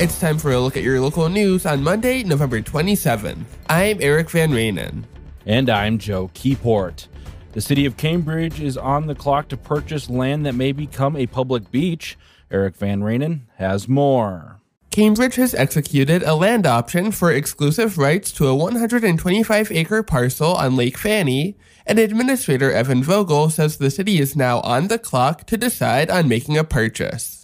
It's time for a look at your local news on Monday, November 27th. I'm Eric Van Rainen. And I'm Joe Keyport. The city of Cambridge is on the clock to purchase land that may become a public beach. Eric Van Rainen has more. Cambridge has executed a land option for exclusive rights to a 125 acre parcel on Lake Fanny, and Administrator Evan Vogel says the city is now on the clock to decide on making a purchase.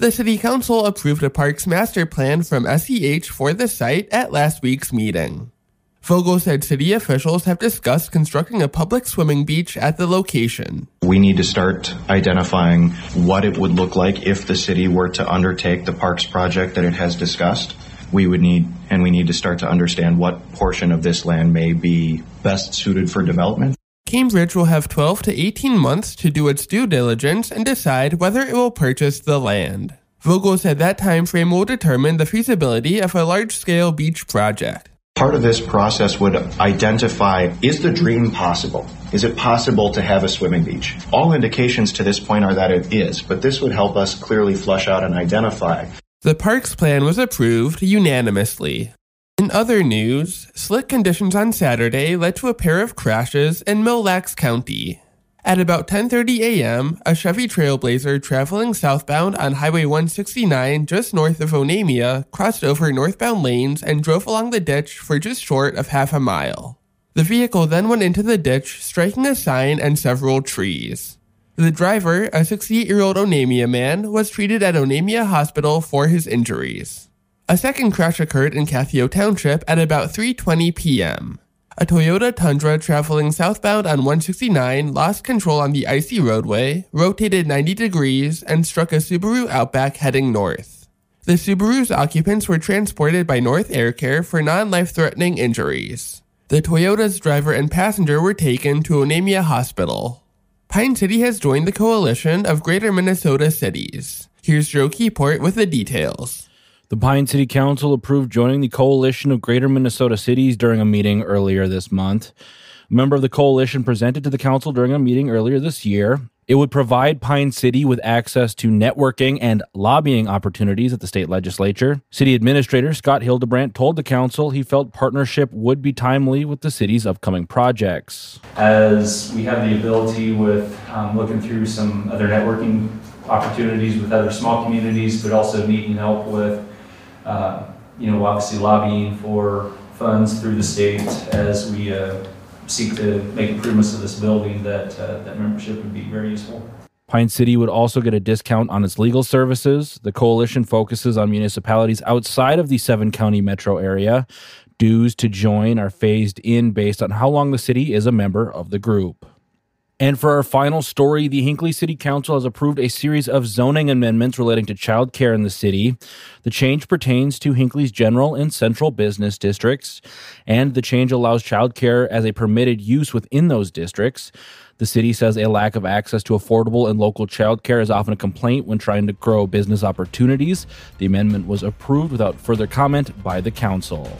The City Council approved a parks master plan from SEH for the site at last week's meeting. Vogel said city officials have discussed constructing a public swimming beach at the location. We need to start identifying what it would look like if the city were to undertake the parks project that it has discussed. We would need, and we need to start to understand what portion of this land may be best suited for development. Cambridge will have 12 to 18 months to do its due diligence and decide whether it will purchase the land. Vogel said that time frame will determine the feasibility of a large-scale beach project. Part of this process would identify is the dream possible? Is it possible to have a swimming beach? All indications to this point are that it is, but this would help us clearly flush out and identify. The parks plan was approved unanimously. In other news, slick conditions on Saturday led to a pair of crashes in Mille Lacs County. At about 10:30 a.m., a Chevy Trailblazer traveling southbound on Highway 169 just north of Onamia crossed over northbound lanes and drove along the ditch for just short of half a mile. The vehicle then went into the ditch, striking a sign and several trees. The driver, a 68-year-old Onamia man, was treated at Onamia Hospital for his injuries. A second crash occurred in Kathio Township at about 3:20 p.m. A Toyota Tundra traveling southbound on 169 lost control on the icy roadway, rotated 90 degrees, and struck a Subaru Outback heading north. The Subaru's occupants were transported by North Air Care for non life threatening injuries. The Toyota's driver and passenger were taken to Onamia Hospital. Pine City has joined the coalition of Greater Minnesota cities. Here's Joe Keyport with the details. The Pine City Council approved joining the coalition of Greater Minnesota cities during a meeting earlier this month. A member of the coalition presented to the council during a meeting earlier this year. It would provide Pine City with access to networking and lobbying opportunities at the state legislature. City Administrator Scott Hildebrandt told the council he felt partnership would be timely with the city's upcoming projects. As we have the ability with um, looking through some other networking opportunities with other small communities, but also needing help with uh, you know, obviously lobbying for funds through the state as we uh, seek to make improvements to this building, that, uh, that membership would be very useful. Pine City would also get a discount on its legal services. The coalition focuses on municipalities outside of the seven county metro area. Dues to join are phased in based on how long the city is a member of the group. And for our final story, the Hinckley City Council has approved a series of zoning amendments relating to child care in the city. The change pertains to Hinckley's general and central business districts, and the change allows child care as a permitted use within those districts. The city says a lack of access to affordable and local child care is often a complaint when trying to grow business opportunities. The amendment was approved without further comment by the council.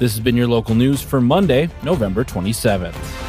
This has been your local news for Monday, November 27th.